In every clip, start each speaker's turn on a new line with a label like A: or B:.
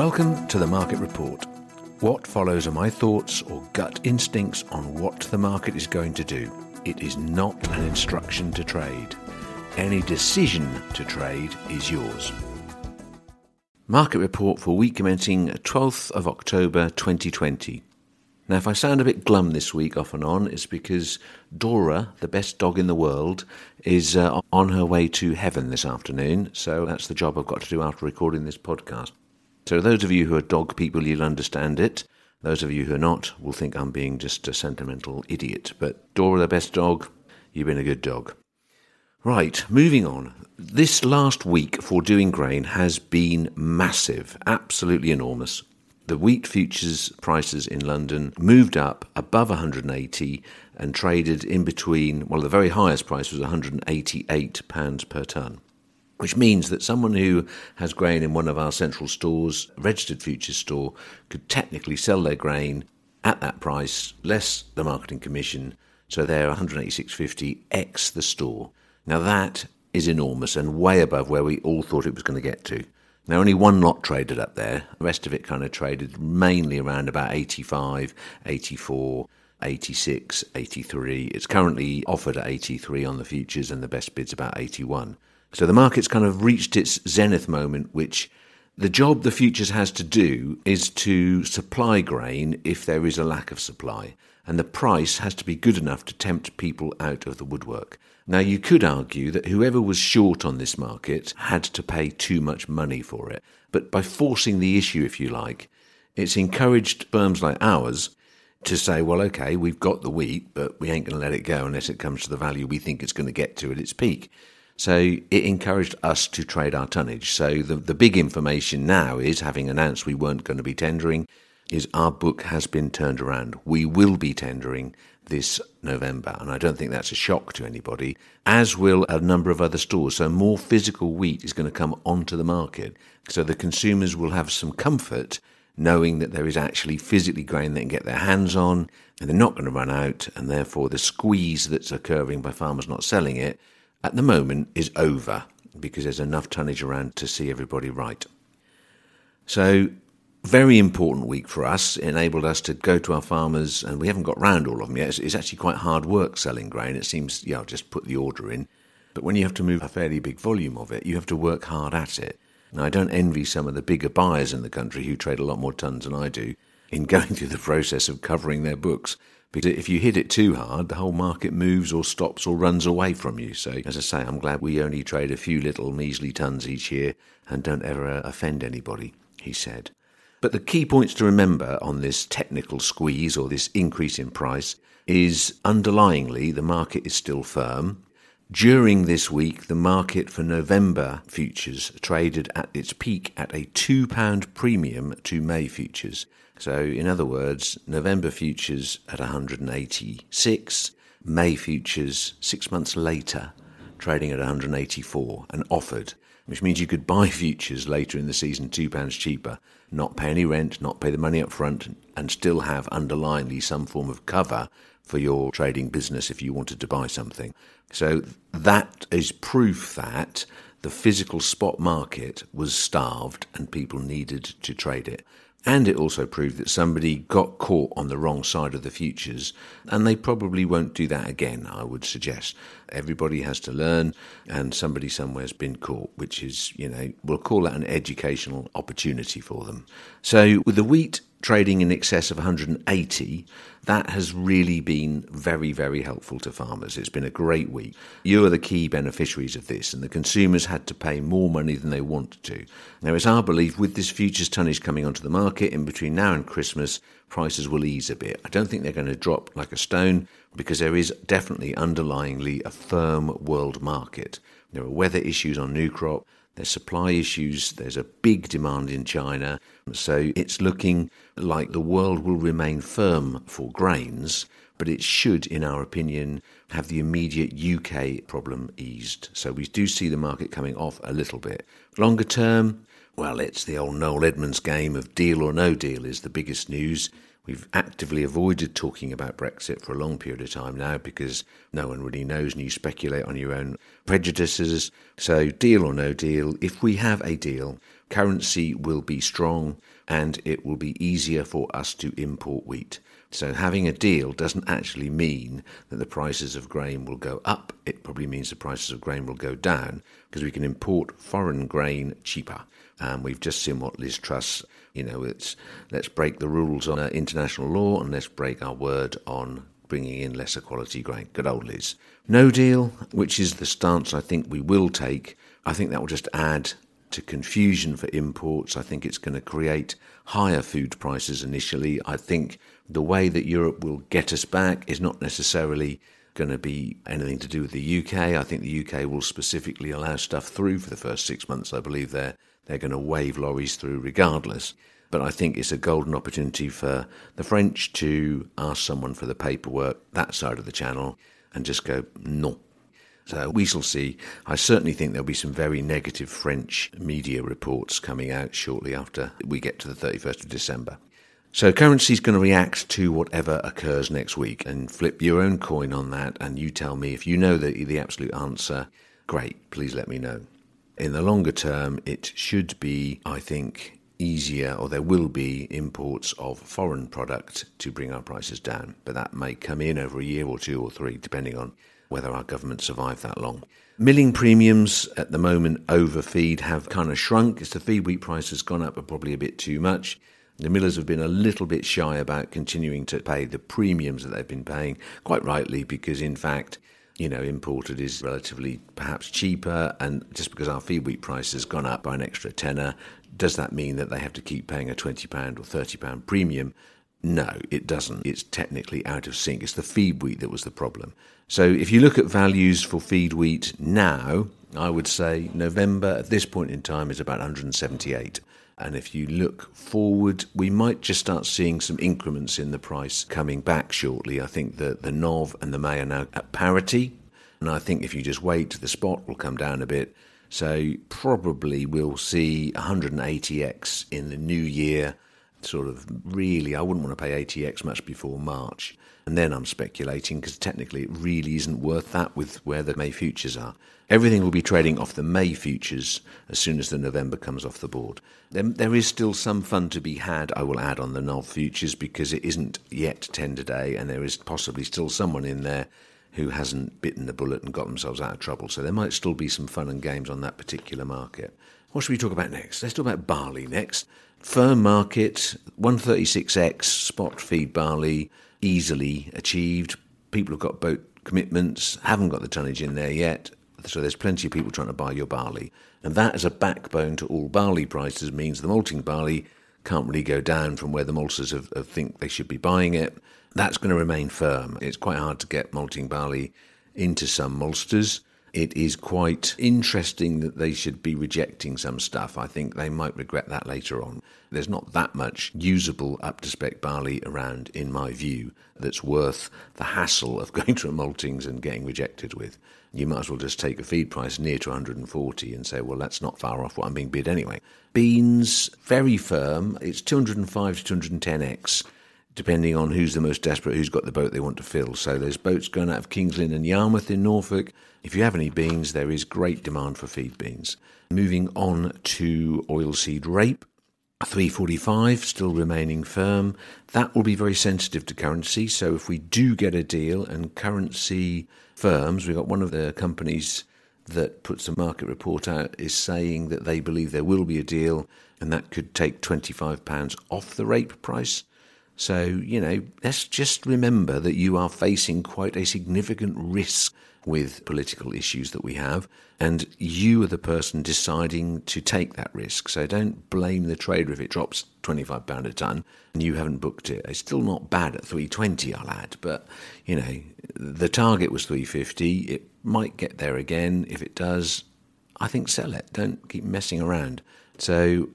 A: Welcome to the Market Report. What follows are my thoughts or gut instincts on what the market is going to do. It is not an instruction to trade. Any decision to trade is yours. Market Report for week commencing 12th of October 2020. Now, if I sound a bit glum this week off and on, it's because Dora, the best dog in the world, is uh, on her way to heaven this afternoon. So that's the job I've got to do after recording this podcast. So, those of you who are dog people, you'll understand it. Those of you who are not will think I'm being just a sentimental idiot. But Dora, the best dog, you've been a good dog. Right, moving on. This last week for Dewing Grain has been massive, absolutely enormous. The wheat futures prices in London moved up above 180 and traded in between, well, the very highest price was £188 per tonne which means that someone who has grain in one of our central stores, registered futures store, could technically sell their grain at that price, less the marketing commission, so they're 186.50 x the store. Now that is enormous and way above where we all thought it was going to get to. Now only one lot traded up there. The rest of it kind of traded mainly around about 85, 84, 86, 83. It's currently offered at 83 on the futures and the best bid's about 81. So the market's kind of reached its zenith moment, which the job the futures has to do is to supply grain if there is a lack of supply. And the price has to be good enough to tempt people out of the woodwork. Now, you could argue that whoever was short on this market had to pay too much money for it. But by forcing the issue, if you like, it's encouraged firms like ours to say, well, okay, we've got the wheat, but we ain't going to let it go unless it comes to the value we think it's going to get to at its peak. So it encouraged us to trade our tonnage. So the, the big information now is, having announced we weren't going to be tendering, is our book has been turned around. We will be tendering this November, and I don't think that's a shock to anybody, as will a number of other stores. So more physical wheat is going to come onto the market. So the consumers will have some comfort knowing that there is actually physically grain they can get their hands on, and they're not going to run out, and therefore the squeeze that's occurring by farmers not selling it at the moment is over because there's enough tonnage around to see everybody right. So, very important week for us. It enabled us to go to our farmers, and we haven't got round all of them yet. It's, it's actually quite hard work selling grain. It seems, yeah, I'll just put the order in. But when you have to move a fairly big volume of it, you have to work hard at it. Now, I don't envy some of the bigger buyers in the country who trade a lot more tons than I do in going through the process of covering their books. Because if you hit it too hard, the whole market moves or stops or runs away from you. So, as I say, I'm glad we only trade a few little measly tons each year and don't ever uh, offend anybody, he said. But the key points to remember on this technical squeeze or this increase in price is underlyingly the market is still firm. During this week, the market for November futures traded at its peak at a £2 premium to May futures. So, in other words, November futures at 186, May futures six months later trading at 184 and offered, which means you could buy futures later in the season £2 cheaper, not pay any rent, not pay the money up front, and still have underlyingly some form of cover for your trading business if you wanted to buy something. So that is proof that the physical spot market was starved and people needed to trade it. And it also proved that somebody got caught on the wrong side of the futures, and they probably won't do that again, I would suggest. Everybody has to learn, and somebody somewhere's been caught, which is, you know, we'll call that an educational opportunity for them. So, with the wheat trading in excess of 180, that has really been very, very helpful to farmers. It's been a great week. You are the key beneficiaries of this, and the consumers had to pay more money than they wanted to. Now, it's our belief with this futures tonnage coming onto the market in between now and Christmas, prices will ease a bit. I don't think they're going to drop like a stone because there is definitely underlyingly a firm world market. There are weather issues on new crop. There's supply issues, there's a big demand in China. So it's looking like the world will remain firm for grains, but it should, in our opinion, have the immediate UK problem eased. So we do see the market coming off a little bit. Longer term, well, it's the old Noel Edmonds game of deal or no deal is the biggest news. We've actively avoided talking about Brexit for a long period of time now because no one really knows and you speculate on your own prejudices. So, deal or no deal, if we have a deal, currency will be strong and it will be easier for us to import wheat. So, having a deal doesn't actually mean that the prices of grain will go up. It probably means the prices of grain will go down because we can import foreign grain cheaper. And we've just seen what Liz Truss, you know, it's let's break the rules on uh, international law and let's break our word on bringing in lesser quality grain. Good old Liz. No deal, which is the stance I think we will take. I think that will just add to confusion for imports. I think it's going to create higher food prices initially. I think the way that Europe will get us back is not necessarily going to be anything to do with the UK. I think the UK will specifically allow stuff through for the first six months. I believe they're they're going to wave lorries through regardless. But I think it's a golden opportunity for the French to ask someone for the paperwork that side of the channel and just go, no. So we shall see. I certainly think there'll be some very negative French media reports coming out shortly after we get to the 31st of December. So currency is going to react to whatever occurs next week and flip your own coin on that. And you tell me if you know the, the absolute answer. Great, please let me know in the longer term, it should be, I think, easier, or there will be imports of foreign product to bring our prices down. But that may come in over a year or two or three, depending on whether our government survive that long. Milling premiums at the moment over feed have kind of shrunk as the feed wheat price has gone up probably a bit too much. The millers have been a little bit shy about continuing to pay the premiums that they've been paying, quite rightly, because in fact, you know, imported is relatively perhaps cheaper. And just because our feed wheat price has gone up by an extra tenner, does that mean that they have to keep paying a £20 or £30 premium? No, it doesn't. It's technically out of sync. It's the feed wheat that was the problem. So if you look at values for feed wheat now, I would say November at this point in time is about 178. And if you look forward, we might just start seeing some increments in the price coming back shortly. I think that the NOV and the May are now at parity. And I think if you just wait, the spot will come down a bit. So probably we'll see 180x in the new year. Sort of really, I wouldn't want to pay 80x much before March. And then I'm speculating because technically it really isn't worth that with where the May futures are. Everything will be trading off the May futures as soon as the November comes off the board. There, there is still some fun to be had, I will add, on the NOV futures because it isn't yet 10 today, and there is possibly still someone in there who hasn't bitten the bullet and got themselves out of trouble. So there might still be some fun and games on that particular market. What should we talk about next? Let's talk about barley next. Firm market, 136x spot feed barley, easily achieved. People have got boat commitments, haven't got the tonnage in there yet. So there's plenty of people trying to buy your barley. And that as a backbone to all barley prices means the malting barley can't really go down from where the maltsters have, have think they should be buying it. That's going to remain firm. It's quite hard to get malting barley into some maltsters. It is quite interesting that they should be rejecting some stuff. I think they might regret that later on. There's not that much usable up to spec barley around, in my view, that's worth the hassle of going to a maltings and getting rejected with you might as well just take a feed price near to 140 and say, well, that's not far off what I'm being bid anyway. Beans, very firm. It's 205 to 210x, depending on who's the most desperate, who's got the boat they want to fill. So there's boats going out of Kings Lynn and Yarmouth in Norfolk. If you have any beans, there is great demand for feed beans. Moving on to oilseed rape. 345 still remaining firm. That will be very sensitive to currency. So if we do get a deal and currency firms, we've got one of the companies that puts a market report out is saying that they believe there will be a deal and that could take £25 off the rape price. So, you know, let's just remember that you are facing quite a significant risk with political issues that we have, and you are the person deciding to take that risk. So don't blame the trader if it drops £25 a tonne and you haven't booked it. It's still not bad at 320, I'll add, but you know, the target was 350. It might get there again. If it does, I think sell it. Don't keep messing around. So,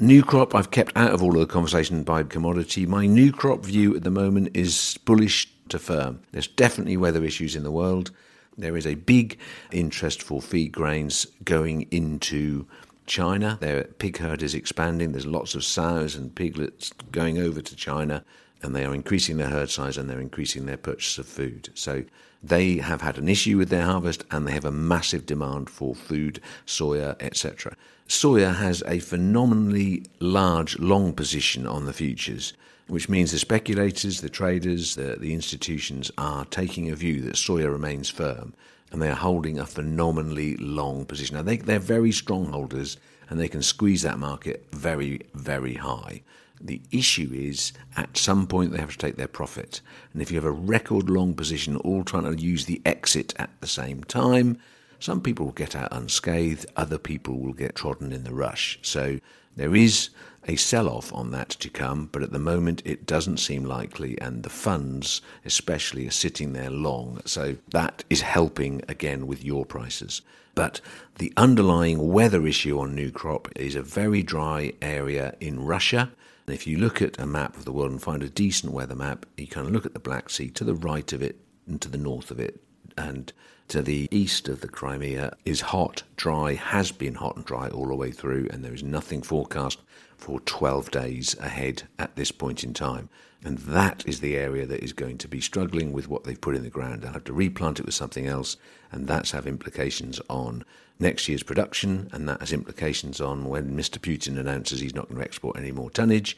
A: new crop, I've kept out of all of the conversation by commodity. My new crop view at the moment is bullish to firm. There's definitely weather issues in the world. There is a big interest for feed grains going into China. Their pig herd is expanding. There's lots of sows and piglets going over to China, and they are increasing their herd size and they're increasing their purchase of food. So they have had an issue with their harvest and they have a massive demand for food, soya, etc. Soya has a phenomenally large long position on the futures, which means the speculators, the traders, the, the institutions are taking a view that soya remains firm and they are holding a phenomenally long position. Now, they, they're very strong holders and they can squeeze that market very, very high. The issue is at some point they have to take their profit. And if you have a record long position, all trying to use the exit at the same time, some people will get out unscathed, other people will get trodden in the rush. So there is a sell off on that to come, but at the moment it doesn't seem likely, and the funds, especially, are sitting there long. So that is helping again with your prices. But the underlying weather issue on new crop is a very dry area in Russia. And if you look at a map of the world and find a decent weather map, you can look at the Black Sea to the right of it and to the north of it. And to the east of the Crimea is hot, dry, has been hot and dry all the way through, and there is nothing forecast for 12 days ahead at this point in time. And that is the area that is going to be struggling with what they've put in the ground. They'll have to replant it with something else, and that's have implications on next year's production, and that has implications on when Mr. Putin announces he's not going to export any more tonnage.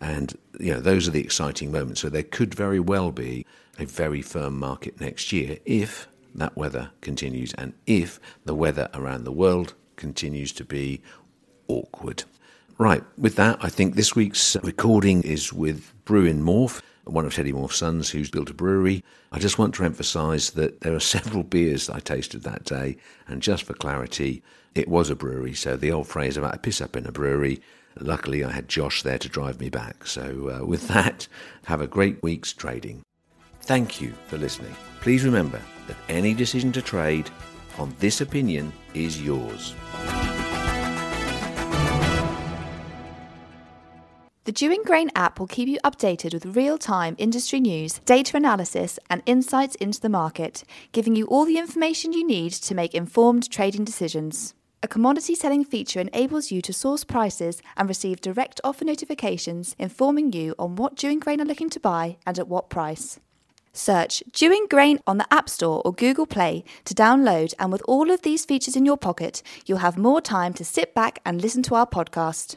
A: And you know, those are the exciting moments. So there could very well be a very firm market next year if that weather continues and if the weather around the world continues to be awkward. Right, with that, I think this week's recording is with Brewin Maufe, one of Teddy Maufe's sons who's built a brewery. I just want to emphasise that there are several beers I tasted that day, and just for clarity, it was a brewery. So the old phrase about a piss up in a brewery, luckily I had Josh there to drive me back. So uh, with that, have a great week's trading. Thank you for listening. Please remember that any decision to trade on this opinion is yours.
B: The Dewing Grain app will keep you updated with real time industry news, data analysis, and insights into the market, giving you all the information you need to make informed trading decisions. A commodity selling feature enables you to source prices and receive direct offer notifications informing you on what Dewing Grain are looking to buy and at what price. Search Dewing Grain on the App Store or Google Play to download, and with all of these features in your pocket, you'll have more time to sit back and listen to our podcast.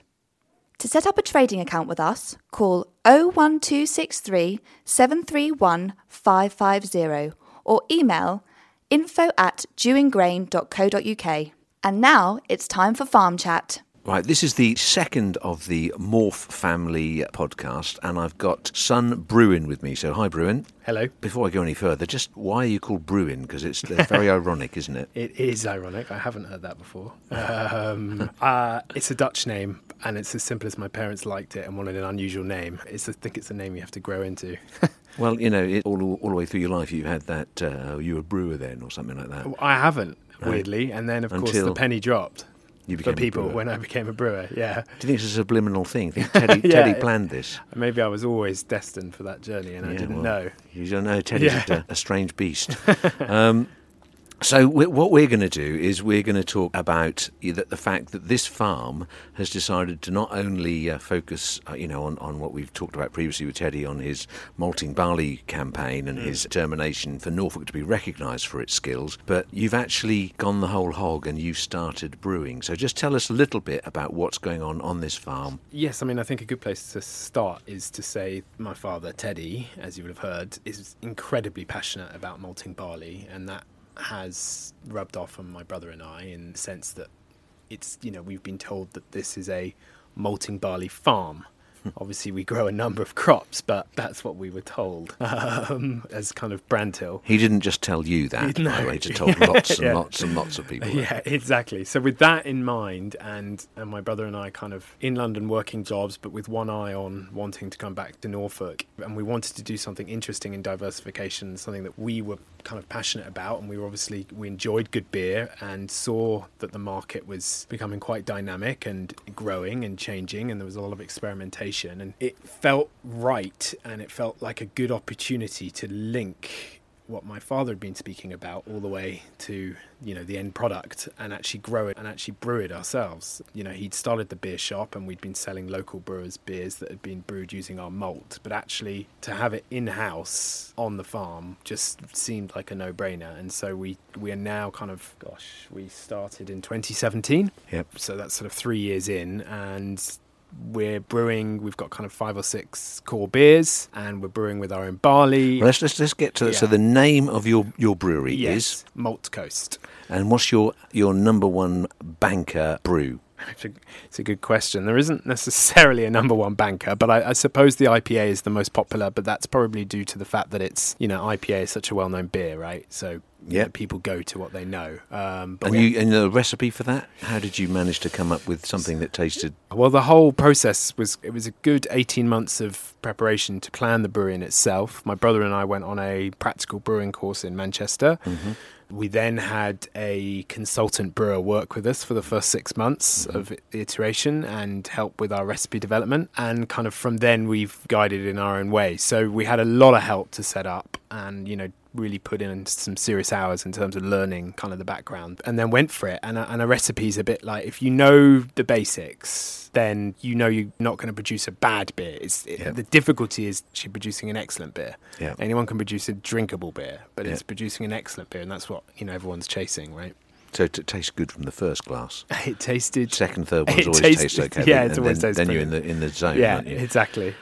B: To set up a trading account with us, call 01263 731 550 or email info at dewinggrain.co.uk. And now it's time for Farm Chat.
A: Right, this is the second of the Maufe family podcast, and I've got son Brewin with me. So, hi, Brewin.
C: Hello.
A: Before I go any further, just why are you called Brewin? Because it's uh, very ironic, isn't it?
C: It is ironic. I haven't heard that before. Um, uh, it's a Dutch name, and it's as simple as my parents liked it and wanted an unusual name. It's, I think it's a name you have to grow into.
A: well, you know, it, all, all the way through your life, you had that, uh, you were a brewer then, or something like that.
C: I haven't, weirdly. And then, of course, the penny dropped.
A: You
C: for people when I became a brewer. Yeah.
A: Do you think it's a subliminal thing? Think Teddy, yeah, Teddy planned this?
C: Maybe I was always destined for that journey, and yeah, I didn't well, know.
A: You don't know. Teddy's yeah. a, a, strange beast. um, so what we're going to do is we're going to talk about the fact that this farm has decided to not only uh, focus, uh, you know, on, on what we've talked about previously with Teddy on his malting barley campaign and mm. his determination for Norfolk to be recognised for its skills, but you've actually gone the whole hog and you've started brewing. So just tell us a little bit about what's going on on this farm.
C: Yes, I mean I think a good place to start is to say my father Teddy, as you would have heard, is incredibly passionate about malting barley, and that has rubbed off on my brother and I in the sense that it's, you know, we've been told that this is a malting barley farm. Obviously, we grow a number of crops, but that's what we were told um, as kind of Branthill.
A: He didn't just tell you that, no. by the way, he told lots and yeah. lots and lots of people.
C: Yeah, exactly. So, with that in mind, and, and my brother and I kind of in London working jobs, but with one eye on wanting to come back to Norfolk, and we wanted to do something interesting in diversification, something that we were kind of passionate about, and we were obviously we enjoyed good beer and saw that the market was becoming quite dynamic and growing and changing, and there was a lot of experimentation, and it felt right, and it felt like a good opportunity to link what my father had been speaking about all the way to you know the end product and actually grow it and actually brew it ourselves. You know he'd started the beer shop and we'd been selling local brewers beers that had been brewed using our malt but actually to have it in house on the farm just seemed like a no-brainer. And so we we are now kind of gosh we started in 2017
A: Yep.
C: so that's sort of 3 years in and we're brewing we've got kind of five or six core beers and we're brewing with our own barley
A: Well, let's, let's let's get to that. So the name of your your brewery is,
C: malt coast
A: and what's your your number one banker brew?
C: It's a, it's a good question. There isn't necessarily a number one banker, but I, I suppose the IPA is the most popular. But that's probably due to the fact that it's you know IPA is such a well-known beer, right? So you know, people go to what they know. Um, but
A: And you and the recipe for that? How did you manage to come up with something that tasted?
C: Well, the whole process was it was a good 18 months of preparation to plan the brewing itself. My brother and I went on a practical brewing course in Manchester. We then had a consultant brewer work with us for the first six months mm-hmm. of the iteration and help with our recipe development. And kind of from then, we've guided in our own way. So we had a lot of help to set up and, you know, really put in some serious hours in terms of learning kind of the background and then went for it. And a, and a recipe's a bit like if you know the basics, then you know you're not going to produce a bad beer. It's, it,
A: Yeah.
C: The difficulty is actually producing an excellent beer.
A: Yeah.
C: Anyone can produce a drinkable beer, but
A: Yeah.
C: it's producing an excellent beer, and that's what you know everyone's chasing, right?
A: So it tastes good from the first glass.
C: It tasted.
A: Second, third ones always
C: tastes-
A: taste okay.
C: yeah, it's always
A: then,
C: tastes
A: then you're in the in the zone.
C: yeah,
A: aren't you?
C: exactly.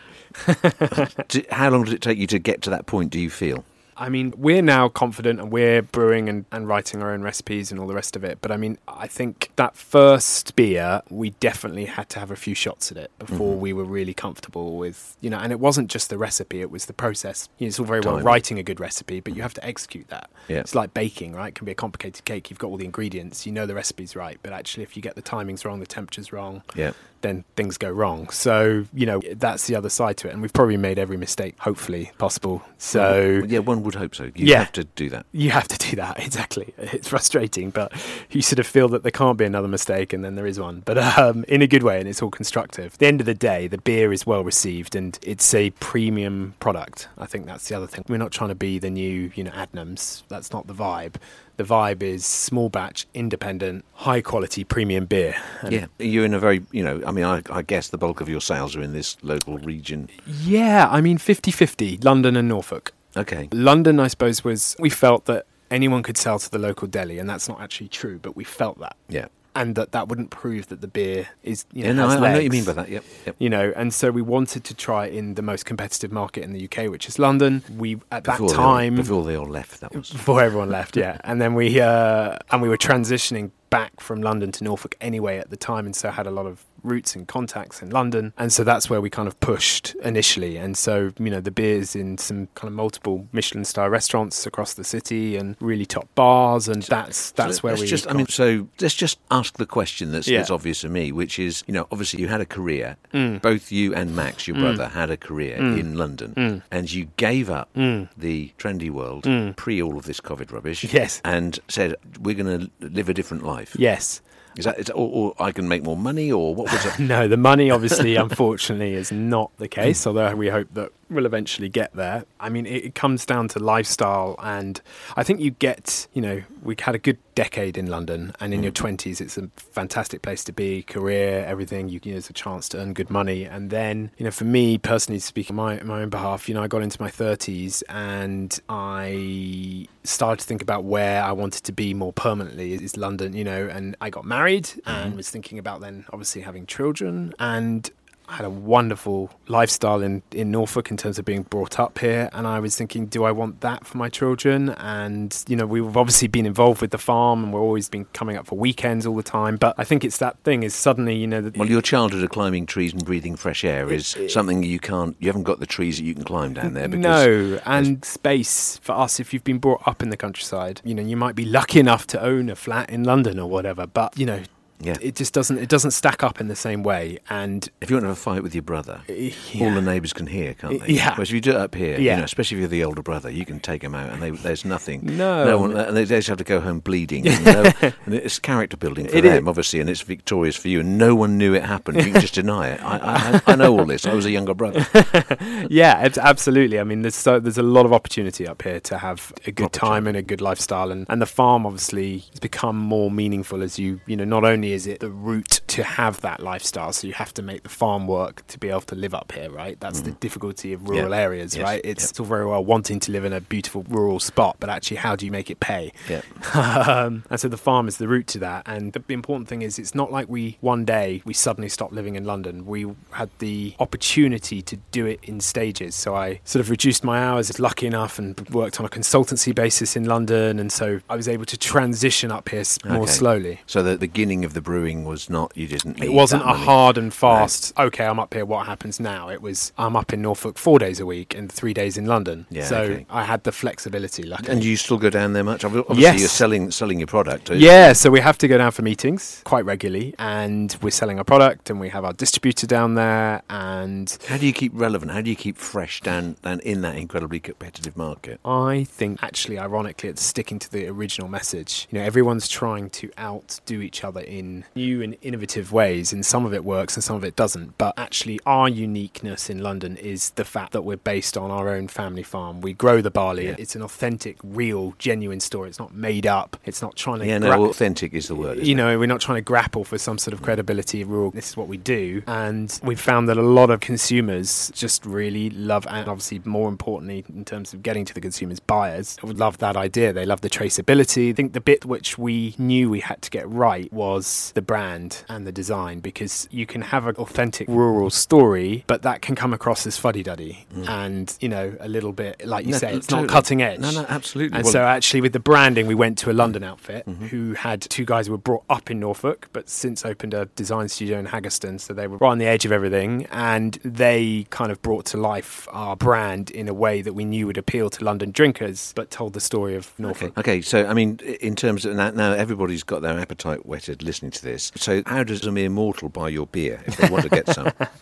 A: How long does it take you to get to that point? Do you feel?
C: I mean, we're now confident and we're brewing and, and writing our own recipes and all the rest of it. But I mean, I think that first beer, we definitely had to have a few shots at it before
A: Mhm.
C: we were really comfortable with, you know, and it wasn't just the recipe, it was the process. You know, it's all very well writing a good recipe, but you have to execute that.
A: Yeah.
C: It's like baking, right? It can be a complicated cake. You've got all the ingredients, you know the recipe's right. But actually, if you get the timings wrong, the temperature's wrong,
A: Yeah.
C: Then things go wrong. So, you know, that's the other side to it. And we've probably made every mistake, hopefully, possible. So,
A: yeah, one would hope so. You
C: Yeah.
A: have to do that.
C: you have to do that exactly it's frustrating but you sort of feel that there can't be another mistake and then there is one but um, in a good way and it's all constructive at the end of the day the beer is well received and it's a premium product i think that's the other thing we're not trying to be the new you know adnams that's not the vibe the vibe is small batch independent high quality premium beer And
A: Yeah, you're in a very, you know, I mean, I, I guess the bulk of your sales are in this local region.
C: yeah i mean 50-50 london and norfolk
A: Okay.
C: London, I suppose, was we felt that anyone could sell to the local deli, and that's not actually true, but we felt that,
A: Yeah.
C: And that that wouldn't prove that the beer is. You know,
A: yeah, no, I, I know what you mean by that. Yep. Yep.
C: You know, and so we wanted to try in the most competitive market in the UK, which is London. We at
A: Before
C: that
A: they all-
C: time
A: before they all left, that was.
C: before everyone left, yeah. And then we uh, and we were transitioning back from London to Norfolk anyway at the time, and so had a lot of roots and contacts in London, and so that's where we kind of pushed initially. And so you know the beers in some kind of multiple Michelin star restaurants across the city and really top bars, and that's that's
A: So
C: where we.
A: just. I mean, so let's just ask the question that's,
C: Yeah.
A: that's obvious to me, which is, you know, obviously you had a career.
C: Mm.
A: Both you and Max, your brother, had a career
C: Mm.
A: in London,
C: Mm.
A: and you gave up
C: Mm.
A: the trendy world
C: Mm.
A: pre all of this COVID rubbish.
C: Yes.
A: and said we're going to live a different life.
C: Yes.
A: Is that, is, or, or I can make more money, or what was it?
C: No, the money obviously, unfortunately, is not the case. Although we hope that we'll eventually get there. I mean, it, it comes down to lifestyle, and I think you get, you know, we had a good decade in London, and in your mm. twenties, it's a fantastic place to be, career, everything. You, you know, there's a chance to earn good money, and then, you know, for me personally, speaking on my my own behalf, you know, I got into my thirties, and I started to think about where I wanted to be more permanently. Is London, you know, and I got married, and mm-hmm. was thinking about then obviously having children, and had a wonderful lifestyle in, in Norfolk in terms of being brought up here. And I was thinking, do I want that for my children? And, you know, we've obviously been involved with the farm and we're always been coming up for weekends all the time. But I think it's that thing is suddenly, you know, that
A: Well, your childhood of climbing trees and breathing fresh air is something you can't. You haven't got the trees that you can climb down there. Because
C: no, and space for us. If you've been brought up in the countryside, you know, you might be lucky enough to own a flat in London or whatever. But you know,
A: Yeah.
C: It just doesn't it doesn't stack up in the same way. And
A: If you want to have a fight with your brother, uh,
C: all
A: the neighbours can hear, can't they?
C: Yeah.
A: Whereas if you do it up here, you know, especially if you're the older brother, you can take them out, and they, there's nothing.
C: No.
A: no one, and they just have to go home bleeding. And, no, and it's character building for
C: It
A: them,
C: is.
A: obviously, and it's victorious for you. And no one knew it happened. You can just deny it. I, I, I know all this. I was a younger brother.
C: yeah, it's absolutely. I mean, there's so, there's a lot of opportunity up here to have a good
A: Proper
C: time and a good lifestyle, and, and the farm obviously has become more meaningful as you you know. Not only is it the route to have that lifestyle, so you have to make the farm work to be able to live up here, right? That's the difficulty of rural.
A: Yeah.
C: areas,
A: Yes.
C: right? It's still very well wanting to live in a beautiful rural spot, but actually, how do you make it pay?
A: Yeah.
C: um, and so the farm is the route to that. And the, the important thing is, it's not like we one day we suddenly stopped living in London. We had the opportunity to do it in stages. So I sort of reduced my hours, if lucky enough, and worked on a consultancy basis in London. And so I was able to transition up here more
A: Okay.
C: slowly.
A: So the beginning of the brewing was not. You didn't.
C: It wasn't a
A: money.
C: hard and fast. Okay, I'm up here. What happens now? It was I'm up in Norfolk four days a week and three days in London.
A: Yeah,
C: so
A: okay.
C: I had the flexibility. Luckily.
A: And you still go down there much? Obvi- Obviously,
C: Yes.
A: you're selling selling your product.
C: Yeah, so we have to go down for meetings quite regularly, and we're selling our product, and we have our distributor down there, and
A: How do you keep relevant? How do you keep fresh down, down in that incredibly competitive market?
C: I think actually, ironically, it's sticking to the original message. You know, everyone's trying to outdo each other in new and innovative ways, and some of it works and some of it doesn't. But actually, our uniqueness in London is the fact that we're based on our own family farm. We grow the barley.
A: Yeah.
C: It's an authentic, real, genuine story. It's not made up. It's not trying to
A: Yeah,
C: gra-
A: no, authentic is the word.
C: you
A: it?
C: know, we're not trying to grapple for some sort of mm. credibility. We're this is what we do. And we've found that a lot of consumers just really love, and obviously, more importantly, in terms of getting to the consumers, buyers would love that idea. They love the traceability. I think the bit which we knew we had to get right was the brand and the design because you can have an authentic rural story, but that can come across as fuddy duddy and, you know, a little bit, like you
A: No,
C: say, it's
A: totally.
C: not cutting edge.
A: No, no, absolutely.
C: And
A: Well-
C: so actually with the branding, we went to a London outfit
A: Mm-hmm.
C: who had two guys who were brought up in Norfolk, but since opened a design studio in Haggerston. So they were right on the edge of everything. And they kind of brought to life our brand in a way that we knew would appeal to London drinkers, but told the story of Norfolk.
A: okay, so I mean, in terms of now, everybody's got their appetite whetted listening to this. So, how does a mere mortal buy your beer if they want to get some?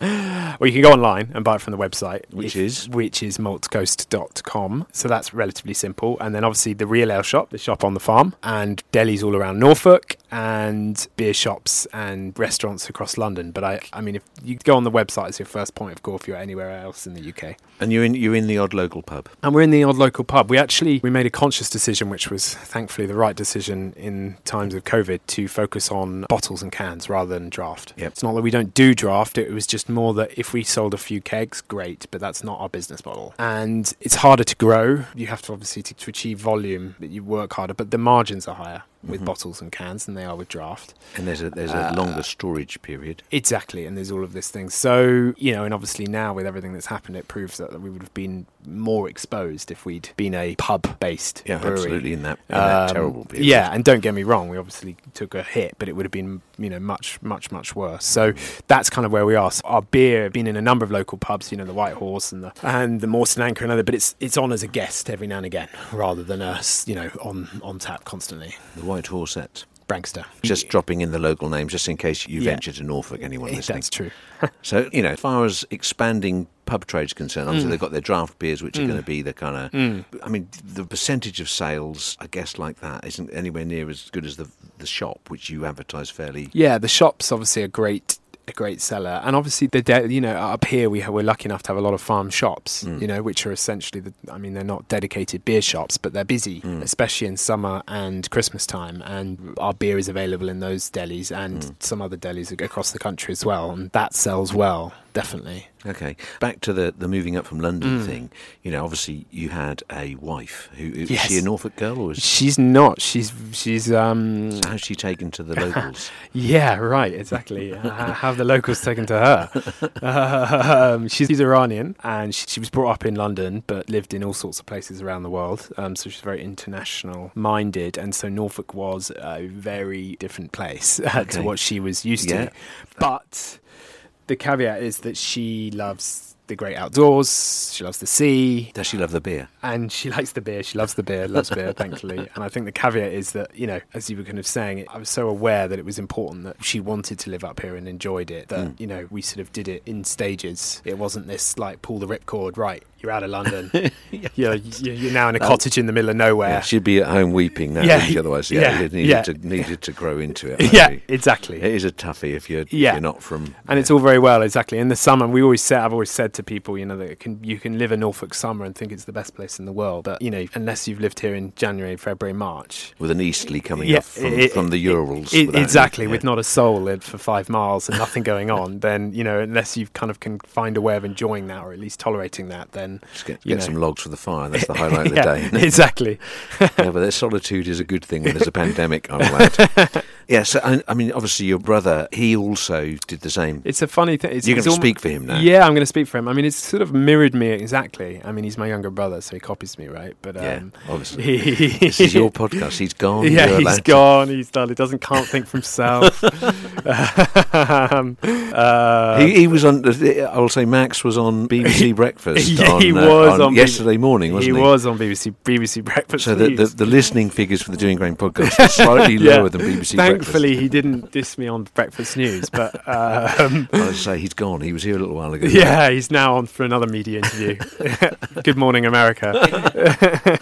C: Well, you can go online and buy it from the website,
A: Which
C: if-
A: is?
C: which is maltcoast.com. So that's relatively simple. And then obviously the real ale shop, the shop on the farm, and delis all around Norfolk, and beer shops and restaurants across London. But I, I mean, if you go on the website, it's your first point of call if you're anywhere else in the UK.
A: and you're in you're in the odd local pub.
C: And we're in the odd local pub. We actually we made a conscious decision, which was thankfully the right decision in times of COVID, to focus on bottles and cans rather than draft.
A: Yep.
C: It's not that we don't do draft. It was just more that if we sold a few kegs, great, but that's not our business model. And it's harder to grow. You have to obviously to, to achieve volume, you work harder, but the margins are higher with
A: Mhm.
C: bottles and cans than they are with draft.
A: And there's a there's a
C: Uh,
A: longer storage period.
C: Exactly, and there's all of this thing. So, you know, and obviously now with everything that's happened, it proves that we would have been more exposed if we'd been a pub based
A: Yeah,
C: brewery.
A: absolutely. In that, in that
C: Um,
A: terrible period.
C: Yeah, and don't get me wrong, we obviously took a hit, but it would have been, you know, much, much, much worse. So that's kind of where we are. So our beer been in a number of local pubs, you know, the White Horse and the and the Morston Anchor and other, but it's it's on as a guest every now and again, rather than us, you know, on on tap constantly.
A: the White Horset.
C: Brancaster.
A: Just dropping in the local names, just in case you
C: Yeah.
A: venture to Norfolk. Anyone listening?
C: That's true.
A: So, you know, as far as expanding pub trade's concerned, obviously
C: Mm.
A: they've got their draft beers, which are
C: Mm.
A: going to be the kind of.
C: Mm.
A: I mean, the percentage of sales, I guess, like that isn't anywhere near as good as the the shop, which you advertise fairly.
C: Yeah, the shop's obviously a great a great seller, and obviously the de- you know up here we ha- we're lucky enough to have a lot of farm shops,
A: Mm.
C: you know, which are essentially the I mean they're not dedicated beer shops, but they're busy,
A: Mm.
C: especially in summer and Christmas time, and our beer is available in those delis and
A: Mm.
C: some other delis across the country as well, and that sells well, definitely.
A: Okay, back to the the moving up from London
C: Mm.
A: thing. You know, obviously you had a wife who is
C: Yes.
A: she a Norfolk girl or is
C: She's not. She's she's um
A: so how's she taken to the locals?
C: Yeah, right, exactly. Have the locals taken to her? um, she's, she's Iranian and she, she was brought up in London but lived in all sorts of places around the world. Um, so she's very international minded. And so Norfolk was a very different place uh,
A: Okay.
C: to what she was used
A: Yeah.
C: to. But the caveat is that she loves the great outdoors. She loves the sea.
A: Does she love the beer?
C: And she likes the beer. She loves the beer, loves beer, thankfully. And I think the caveat is that, you know, as you were kind of saying, I was so aware that it was important that she wanted to live up here and enjoyed it that,
A: Mm.
C: you know, we sort of did it in stages. It wasn't this like pull the ripcord, right, you're out of London. you're, you're you're now in a cottage in the middle of nowhere.
A: Yeah, she'd be at home weeping now.
C: Yeah,
A: otherwise, yeah,
C: yeah,
A: needed,
C: yeah.
A: To, needed to grow into it.
C: Yeah, exactly.
A: It is a toughie if you're,
C: Yeah.
A: you're not from.
C: And it's all very well, exactly. In the summer, we always said, I've always said to people, you know, that it can, you can live a Norfolk summer and think it's the best place in the world. But, you know, unless you've lived here in January, February, March.
A: with an easterly coming
C: Yeah,
A: up from,
C: it-
A: from the Urals.
C: it- exactly,
A: yeah.
C: with not a soul for five miles and nothing going on, then, you know, unless you kind of can find a way of enjoying that or at least tolerating that, then.
A: Just get, get some logs for the fire. That's the highlight of the
C: yeah,
A: day.
C: exactly.
A: yeah, but solitude is a good thing when there's a pandemic. I'm glad. Yeah, so I, I mean, obviously, your brother, he also did the same.
C: It's a funny thing. It's,
A: You're going to speak for him now.
C: Yeah, I'm going to speak for him. I mean, it's sort of mirrored me exactly. I mean, he's my younger brother, so he copies me, right? But
A: Yeah,
C: um,
A: obviously.
C: he,
A: This is your podcast. He's gone.
C: Yeah, he's gone. He's done. He doesn't can't think for himself. um, uh,
A: He, he was on. I will say, Max was on BBC Breakfast.
C: Yeah,
A: on,
C: he
A: uh,
C: was
A: on
C: on
A: yesterday morning,
C: he
A: wasn't he?
C: was on BBC BBC Breakfast.
A: So the, the, the listening figures for the Dewing Grain podcast are slightly
C: Yeah.
A: lower than BBC
C: Thankfully, he didn't diss me on Breakfast News, but um,
A: I say he's gone. He was here a little while ago.
C: yeah, he's now on for another media interview. Good morning, America.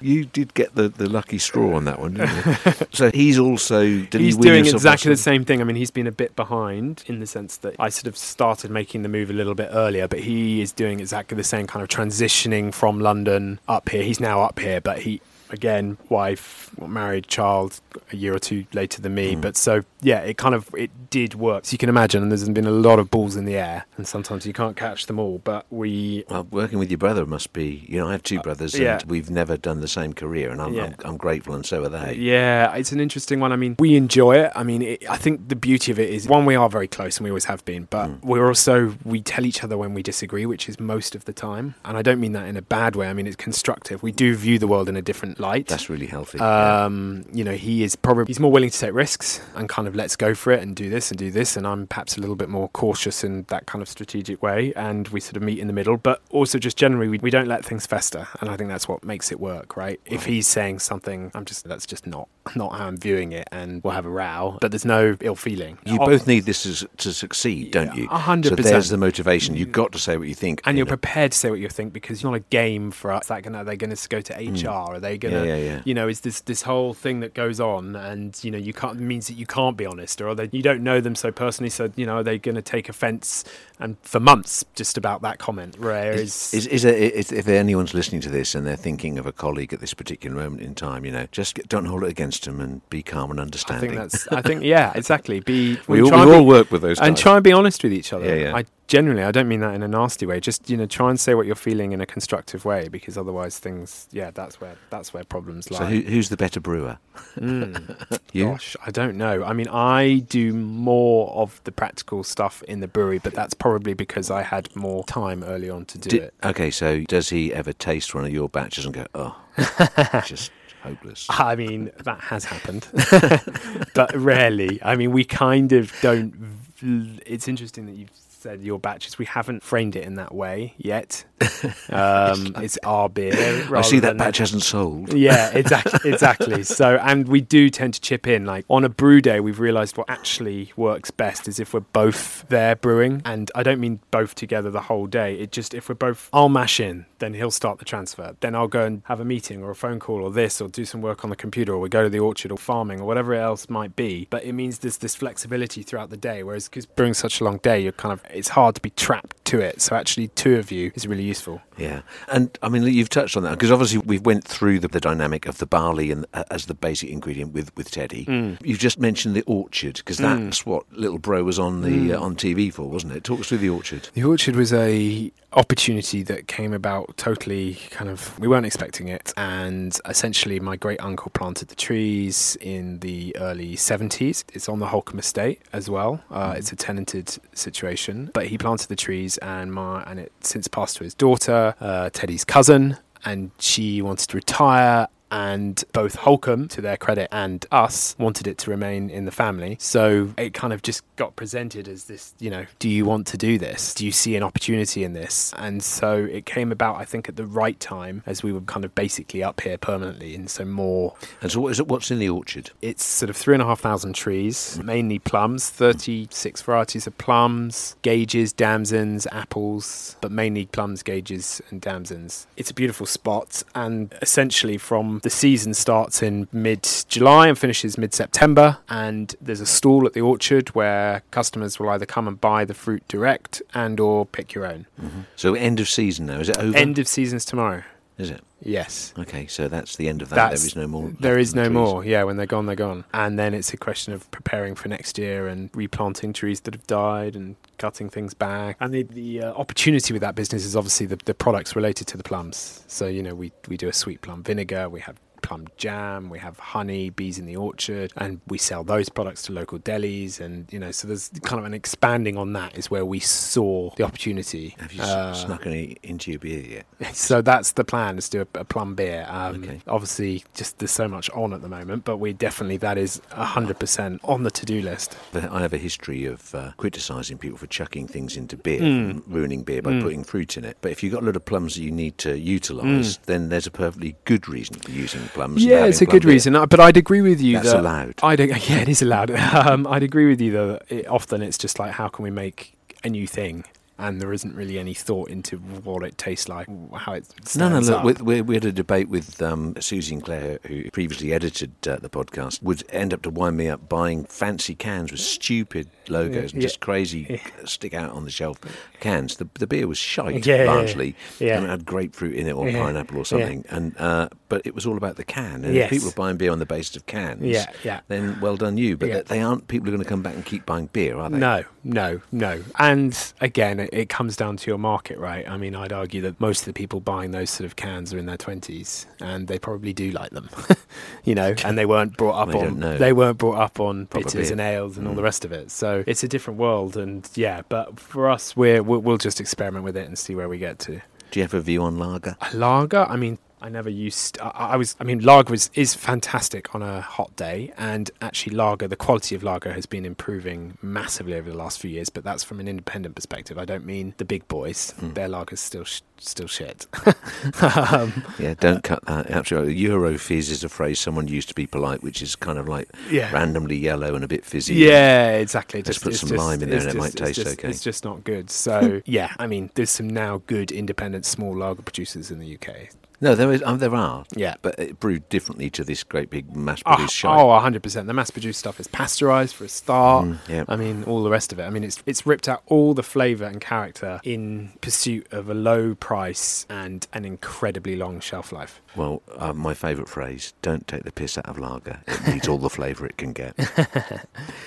A: You did get the, the lucky straw on that one, didn't you? so he's also.
C: He's doing exactly the same thing. I mean, he's been a bit behind in the sense that I sort of started making the move a little bit earlier, but he is doing exactly the same kind of transitioning from London up here. He's now up here, but he again wife married child a year or two later than me
A: Mm.
C: but so yeah it kind of it did work so you can imagine and there's been a lot of balls in the air and sometimes you can't catch them all but we
A: Well, working with your brother must be. You know, I have two brothers, and
C: yeah.
A: we've never done the same career, and I'm,
C: Yeah.
A: I'm, I'm grateful, and so are they.
C: Yeah, it's an interesting one. I mean, we enjoy it. I mean, it, I think the beauty of it is one, we are very close and we always have been, but
A: Mm.
C: we're also, we tell each other when we disagree, which is most of the time. And I don't mean that in a bad way. I mean, it's constructive. We do view the world in a different light.
A: That's really healthy. yeah.
C: Um, you know, he is probably he's more willing to take risks and kind of let's go for it and do this and do this, and I'm perhaps a little bit more cautious in that kind of strategic way, and we sort of meet in the middle. But also, just generally, we, we don't let things fester, and I think that's what makes it work, right? If he's saying something, I'm just that's just not not how I'm viewing it, and we'll have a row, but there's no ill feeling.
A: You
C: Oh,
A: both need this to, to succeed, don't you?
C: a hundred
A: So
C: percent.
A: there's the motivation. You've got to say what you think.
C: and
A: you
C: you're
A: know.
C: prepared to say what you think because it's not a game for us. Like, are they going to go to HR? Are they going to,
A: Mm. Yeah, yeah, yeah.
C: you know, is this this whole thing that goes on, and you know, you can't means that you can't be honest, or are they, you don't know them so personally, so you know, are they going to take offence and for months just about that comment? Whereas,
A: Is, is there, if, if anyone's listening to this and they're thinking of a colleague at this particular moment in time, you know, just get, don't hold it against them and be calm and understanding.
C: I think that's, I think, yeah, exactly. Be
A: we all, we all
C: be-
A: work with those
C: and
A: types.
C: try and be honest with each other.
A: Yeah, yeah.
C: I generally, I don't mean that in a nasty way. Just you know, try and say what you're feeling in a constructive way, because otherwise, things, yeah, that's where that's where problems lie.
A: so who, who's the better brewer?
C: Mm. Gosh, I don't know. I mean, I do more of the practical stuff in the brewery, but that's probably because I had more time early on to do
A: Di-
C: it.
A: okay, so does he ever taste one of your batches and go, oh, just hopeless?
C: I mean, that has happened, but rarely. I mean, we kind of don't. It's interesting that you've said your batches. We haven't framed it in that way yet. Um, it's our beer.
A: I see that batch hasn't sold.
C: Yeah, exactly, exactly. So, and we do tend to chip in. Like on a brew day, we've realised what actually works best is if we're both there brewing, and I don't mean both together the whole day. It just if we're both, I'll mash in, then he'll start the transfer. Then I'll go and have a meeting or a phone call or this or do some work on the computer or we go to the orchard or farming or whatever else might be. But it means there's this flexibility throughout the day. Whereas because brewing such a long day, you're kind of it's hard to be trapped to it. So actually, two of you is really useful.
A: Yeah, and I mean you've touched on that because obviously we went through the, the dynamic of the barley and uh, as the basic ingredient with with Teddy.
C: Mm.
A: You've just mentioned the orchard because that's what Little Bro was on the uh, on TV for, wasn't it? Talk us through the orchard.
C: The orchard was a opportunity that came about totally kind of we weren't expecting it and essentially my great uncle planted the trees in the early 70s it's on the Holkham estate as well uh, it's a tenanted situation but he planted the trees and my and it since passed to his daughter uh, Teddy's cousin and she wanted to retire and both Holkham, to their credit, and us wanted it to remain in the family. So it kind of just got presented as this, you know, do you want to do this? Do you see an opportunity in this? And so it came about, I think, at the right time as we were kind of basically up here permanently, and so more.
A: And so, what is it? What's in the orchard?
C: It's sort of three and a half thousand trees, mainly plums, 36 varieties of plums, gages, damsons, apples, but mainly plums, gages, and damsons. It's a beautiful spot, and essentially from the season starts in mid July and finishes mid September. And there's a stall at the orchard where customers will either come and buy the fruit direct and or pick your own. Mm-hmm.
A: So, end of season now. Is it over?
C: End of season's tomorrow.
A: Is it?
C: Yes.
A: Okay, so that's the end of that.
C: That's-
A: there is no more.
C: There is no
A: trees.
C: more. Yeah, when they're gone, they're gone. And then it's a question of preparing for next year and replanting trees that have died and cutting things back. And the, the uh, opportunity with that business is obviously the, the products related to the plums. So, you know, we, we do a sweet plum vinegar, we have plum jam, we have honey, bees in the orchard, and we sell those products to local delis. And, you know, so there's kind of an expanding on that is where we saw the opportunity.
A: Have you
C: Uh,
A: snuck any into your beer yet?
C: so that's the plan is to do a, a plum beer. Um,
A: Okay.
C: Obviously, just there's so much on at the moment, but we definitely that is hundred percent on the to-do list.
A: I have a history of uh, criticising people for chucking things into beer,
C: Mm.
A: and ruining beer by
C: Mm.
A: putting fruit in it. But if you've got a lot of plums that you need to utilise,
C: Mm.
A: then there's a perfectly good reason for using
C: Yeah, it's a good
A: beer.
C: reason, but I'd agree with you
A: That's
C: that
A: allowed.
C: I'd yeah, it is allowed. Um, I'd agree with you though. It, often it's just like how can we make a new thing. And there isn't really any thought into what it tastes like, how it stands
A: No, no, look, we, we, had a debate with um, Susie and Claire, who previously edited uh, the podcast, would end up to wind me up buying fancy cans with stupid logos and
C: Yeah.
A: just crazy stick out on the shelf cans. The, the beer was shite,
C: Yeah, yeah, yeah.
A: largely.
C: Yeah.
A: And it had grapefruit in it or
C: Yeah,
A: pineapple or
C: yeah.
A: something. And uh, But it was all about the can. And
C: Yes.
A: if people are buying beer on the basis of cans,
C: Yeah, yeah.
A: then well done you. But
C: Yeah.
A: they aren't people are going to come back and keep buying beer, are they?
C: No, no, no. And again, it, it comes down to your market, right? I mean, I'd argue that most of the people buying those sort of cans are in their twenties, and they probably do like them, you know. And they weren't brought up
A: They
C: on they weren't brought up on
A: Proper
C: bitters and ales and all the
A: Mm.
C: rest of it. So it's a different world, and yeah. But for us, we're we'll, we'll just experiment with it and see where we get to.
A: Do you have a view on lager?
C: A lager, I mean, I never used. I, I was. I mean, lager is is fantastic on a hot day, and actually, lager. The quality of lager has been improving massively over the last few years. But that's from an independent perspective. I don't mean the big boys.
A: Mm.
C: Their lager's still sh- still shit. um,
A: Yeah, don't cut that. Absolutely. Eurofizz is a phrase someone used to be polite, which is kind of like
C: yeah.
A: randomly yellow and a bit fizzy.
C: Yeah, exactly.
A: Let's
C: Just-
A: put some
C: just-
A: lime in there and it might taste
C: just-
A: okay.
C: It's just not good. So yeah, I mean, there's some now good independent small lager producers in the UK.
A: No, there is. Um, there are,
C: Yeah.
A: but it brewed differently to this great big
C: Oh,
A: mass-produced shite.
C: oh, 100%. The mass produced stuff is pasteurized for a start.
A: Mm, yeah.
C: I mean, all the rest of it. I mean, it's it's ripped out all the flavour and character in pursuit of a low price and an incredibly long shelf life.
A: Well, uh, my favourite phrase: "Don't take the piss out of lager. It needs all the flavour it can get."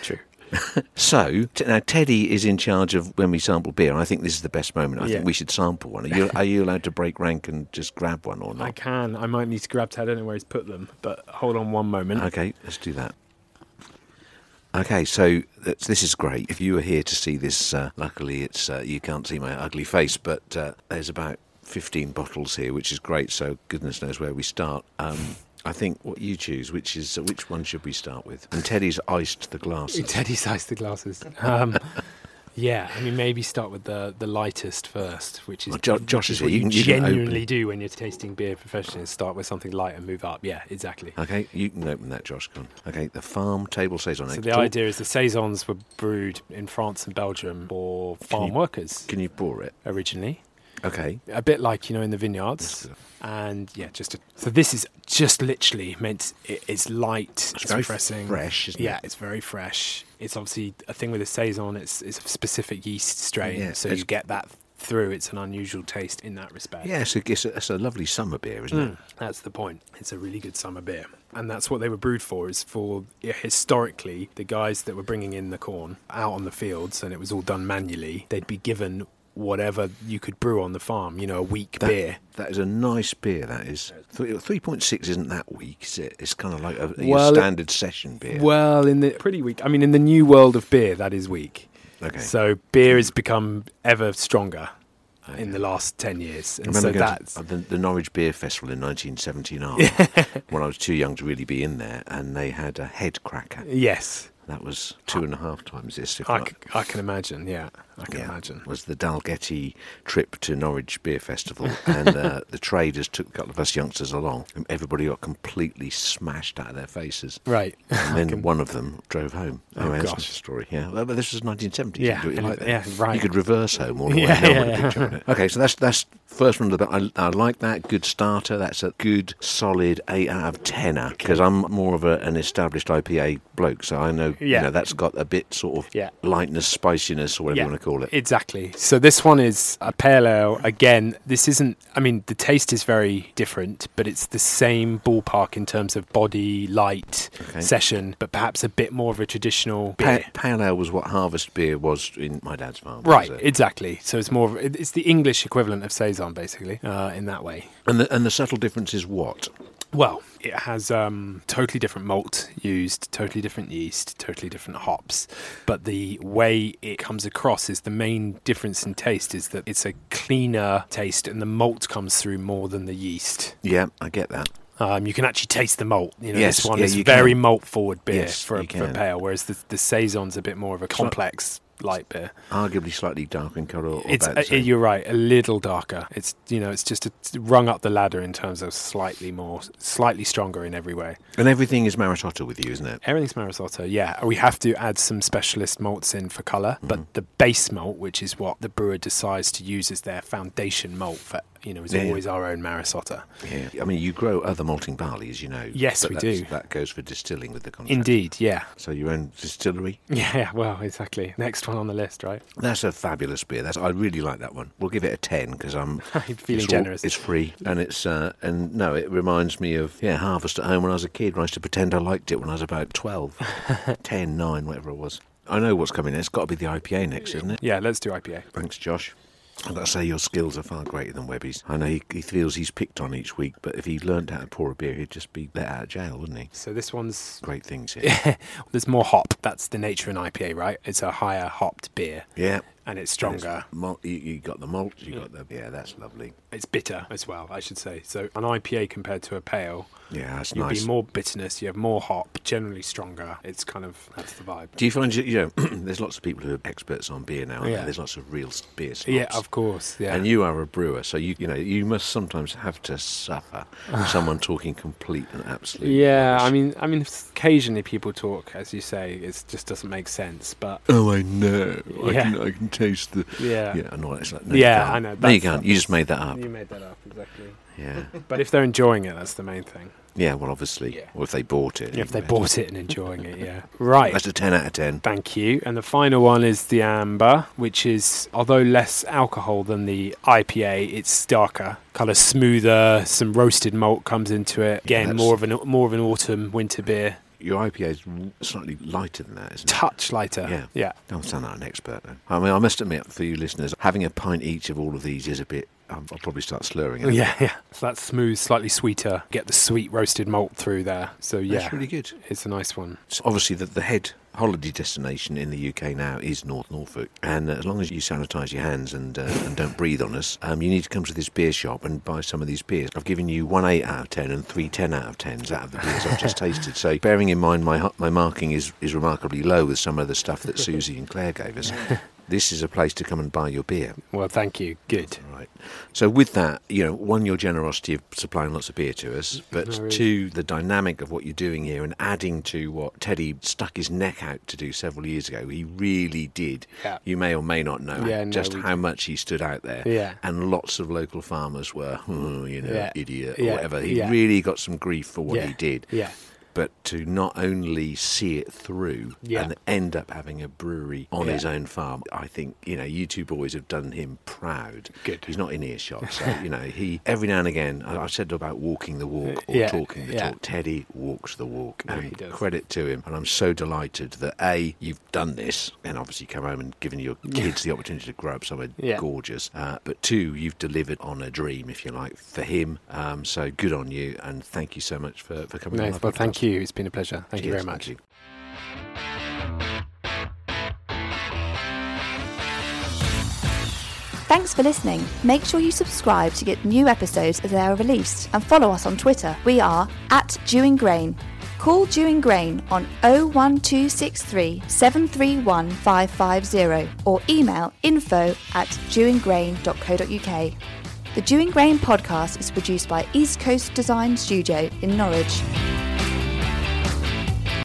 C: True.
A: So t- now Teddy is in charge of when we sample beer. I think this is the best moment. I
C: Yeah.
A: think we should sample one. Are you, are you allowed to break rank and just grab one or not?
C: I can. I might need to grab Ted. I don't know where he's put them, but hold on one moment.
A: Okay, let's do that. Okay, so that's, this is great. If you were here to see this, uh, luckily it's uh, you can't see my ugly face, but uh, there's about 15 bottles here, which is great. So goodness knows where we start. Um, I think what you choose, which is uh, which one should we start with? And Teddy's iced the glasses.
C: Teddy's iced the glasses. Um, yeah, I mean, maybe start with the the lightest first, which is
A: Well, Jo- Josh
C: is
A: is
C: what you,
A: You can- you can
C: genuinely do when you're tasting beer professionally. Start with something light and move up. Yeah, exactly.
A: Okay, you can open that, Josh. Go on. Okay, the farm table saison.
C: So the idea is the saisons were brewed in France and Belgium for farm
A: you-
C: workers
A: Can you pour it?
C: originally,
A: Okay.
C: a bit like you know in the vineyards. And yeah, just a, so this is just literally meant. It, it's light, it's,
A: very
C: refreshing,
A: fresh, isn't
C: yeah,
A: it?
C: it's very fresh. It's obviously a thing with a saison. It's it's a specific yeast strain,
A: Yeah,
C: so you get that through. It's an unusual taste in that respect.
A: Yeah, it's a, it's a, it's a lovely summer beer, isn't
C: Mm,
A: it?
C: that's the point. It's a really good summer beer, and that's what they were brewed for. Is for yeah, historically the guys that were bringing in the corn out on the fields, and it was all done manually. They'd be given whatever you could brew on the farm. You know, a weak
A: That-
C: beer.
A: That is a nice beer. That is three point six. Isn't that weak? Is it? It's kind of like a,
C: Well, it-
A: standard session beer.
C: Well, in the pretty weak. I mean, in the new world of beer, that is weak.
A: okay.
C: So beer has become ever stronger. in the last 10 years.
A: I
C: And so that's.
A: to uh, the, the Norwich Beer Festival in 1979 when I was too young to really be in there, and they had a head cracker.
C: Yes,
A: That was two and a half times this,
C: I, c- I can imagine. Yeah, I can
A: yeah,
C: imagine.
A: was the Dalgety trip to Norwich Beer Festival, and uh, the traders took a couple of us youngsters along, and everybody got completely smashed out of their faces.
C: Right.
A: And then
C: can-
A: one of them drove home.
C: Oh,
A: that's
C: gosh.
A: story. Yeah, well, but this was 1970s.
C: Yeah,
A: you could do it like
C: yeah, right.
A: You could reverse home all the way.
C: Yeah,
A: no
C: yeah, yeah.
A: picked you on it. Okay, so that's that's first one of the. I, I like that good starter. That's a good solid eight out of tenner because I'm more of a, an established IPA bloke, so I know you know that's got a bit sort of
C: Yeah.
A: lightness, spiciness, or whatever
C: Yeah.
A: you want to call it.
C: Exactly. So this one is a pale ale. Again, this isn't. I mean, the taste is very different, but it's the same ballpark in terms of body, light,
A: Okay.
C: session, but perhaps a bit more of a traditional
A: Pa- pale ale was what harvest beer was in my dad's farm.
C: Right, exactly. So it's more. Of, it's the English equivalent of saison, basically, uh, in that way.
A: And the and the subtle difference is what?
C: Well, it has um, totally different malt used, totally different yeast, totally different hops. But the way it comes across is the main difference in taste is that it's a cleaner taste and the malt comes through more than the yeast.
A: Yeah, I get that.
C: Um, you can actually taste the malt. You know,
A: Yes,
C: this one
A: yeah,
C: is very
A: can.
C: malt forward beer
A: Yes,
C: for,
A: you
C: for pale, whereas the, the saison's a bit more of a complex light beer.
A: Arguably slightly darker in colour. Or
C: It's uh, you're right, a little darker. It's you know, it's just a, rung up the ladder in terms of slightly more, slightly stronger in every way.
A: and everything is Maris Otter with you, isn't it?
C: Everything's Maris Otter, yeah. We have to add some specialist malts in for colour,
A: Mm-hmm.
C: but the base malt, which is what the brewer decides to use as their foundation malt for, you know, is
A: Yeah, yeah.
C: always our own Maris Otter.
A: Yeah. I mean, you grow other malting barley, as you know.
C: Yes, we do.
A: That goes for distilling with the contract.
C: Indeed, yeah.
A: So your own distillery.
C: Yeah, well, exactly. Next one on the list, right?
A: That's a fabulous beer. That's I really like that one. We'll give it a ten because I'm
C: feeling
A: it's all-
C: generous.
A: it's free and it's uh, and no, it reminds me of yeah Harvest at home when I was a kid. When I used to pretend I liked it when I was about 12, 10, 9, whatever it was. I know what's coming. Next, it's got to be the IPA next, isn't it?
C: Yeah, let's do IPA.
A: Thanks, Josh. I've got to say, your skills are far greater than Webby's. I know he, he feels he's picked on each week, but if he learned how to pour a beer, he'd just be let out of jail, wouldn't he?
C: So this one's
A: Great things here.
C: there's more hop. That's the nature of an IPA, right? It's a higher hopped beer
A: yeah.
C: And it's stronger.
A: Malt, you, you got the malt, you got the. Yeah, that's lovely.
C: It's bitter as well, I should say. So an IPA compared to a pale,
A: Yeah, that's
C: you'll
A: nice.
C: be more bitterness. You have more hop, generally stronger. It's kind of that's the vibe.
A: Do you find you, you know, there's lots of people who are experts on beer now, there?
C: Yeah.
A: There's lots of real beer snobs.
C: Yeah, of course. Yeah.
A: And you are a brewer, so you you know you must sometimes have to suffer someone talking complete and absolute.
C: yeah,
A: rubbish.
C: I mean, I mean, occasionally people talk, as you say, it just doesn't make sense. But
A: Oh, I know. I
C: Yeah.
A: can I can taste the.
C: yeah,
A: Yeah, I know. It's like, no,
C: Yeah. I know,
A: No, you can't. You just made that up.
C: you made that up exactly.
A: Yeah.
C: But if they're enjoying it, that's the main thing.
A: Yeah. Well, obviously,
C: Yeah.
A: or if they bought it.
C: If they bought it and enjoying it, yeah. Right.
A: That's a ten out of ten.
C: Thank you. And the final one is the amber, which is, although less alcohol than the IPA, it's darker, kind of smoother. Some roasted malt comes into it. Again,
A: that's-
C: more of an more of an autumn winter beer.
A: Your IPA is slightly lighter than that, isn't it?
C: Touch lighter.
A: Yeah.
C: Yeah.
A: Don't sound like an expert. Though. I mean, I must admit, for you listeners, having a pint each of all of these is a bit. Um, I'll probably start slurring. it.
C: Yeah, yeah. So that's smooth, slightly sweeter. Get the sweet roasted malt through there. So yeah,
A: That's really good.
C: it's a nice one.
A: So obviously, the, the head holiday destination in the UK now is North Norfolk, and uh, as long as you sanitise your hands and uh, and don't breathe on us, um, you need to come to this beer shop and buy some of these beers. I've given you one eight out of ten and three ten out of tens out of the beers I've just tasted. So bearing in mind my my marking is is remarkably low with some of the stuff that Susie and Claire gave us. This is a place to come and buy your beer.
C: Well, thank you. Good.
A: Right. So with that, you know, one, your generosity of supplying lots of beer to us, but
C: No, really.
A: two, the dynamic of what you're doing here and adding to what Teddy stuck his neck out to do several years ago. He really did.
C: Yeah.
A: You may or may not know
C: Yeah,
A: just
C: we
A: how much he stood out there.
C: Yeah.
A: And lots of local farmers were, "Hmm, you know,
C: Yeah.
A: idiot or whatever. He really got some grief for what he did.
C: Yeah.
A: But to not only see it through
C: Yeah.
A: and end up having a brewery on
C: Yeah.
A: his own farm, I think you know you two boys have done him proud.
C: Good.
A: He's not in earshot, so you know he every now and again. I've said about walking the walk or
C: Yeah,
A: talking the talk. Teddy walks the walk, and
C: he does.
A: credit to him. And I'm so delighted that a you've done this, and obviously come home and given your kids the opportunity to grow up somewhere gorgeous. Uh, but two, you've delivered on a dream, if you like, for him. Um, so good on you, and thank you so much for for coming.
C: No,
A: on
C: well, thank you. It's been a pleasure. Thank you very much.
A: you.
B: Thanks for listening. Make sure you subscribe to get new episodes as they are released and follow us on Twitter. We are at Dewing Grain. Call Dewing Grain on 01263 731 550 or email info at dewinggrain.co.uk. The Dewing Grain podcast is produced by East Coast Design Studio in Norwich.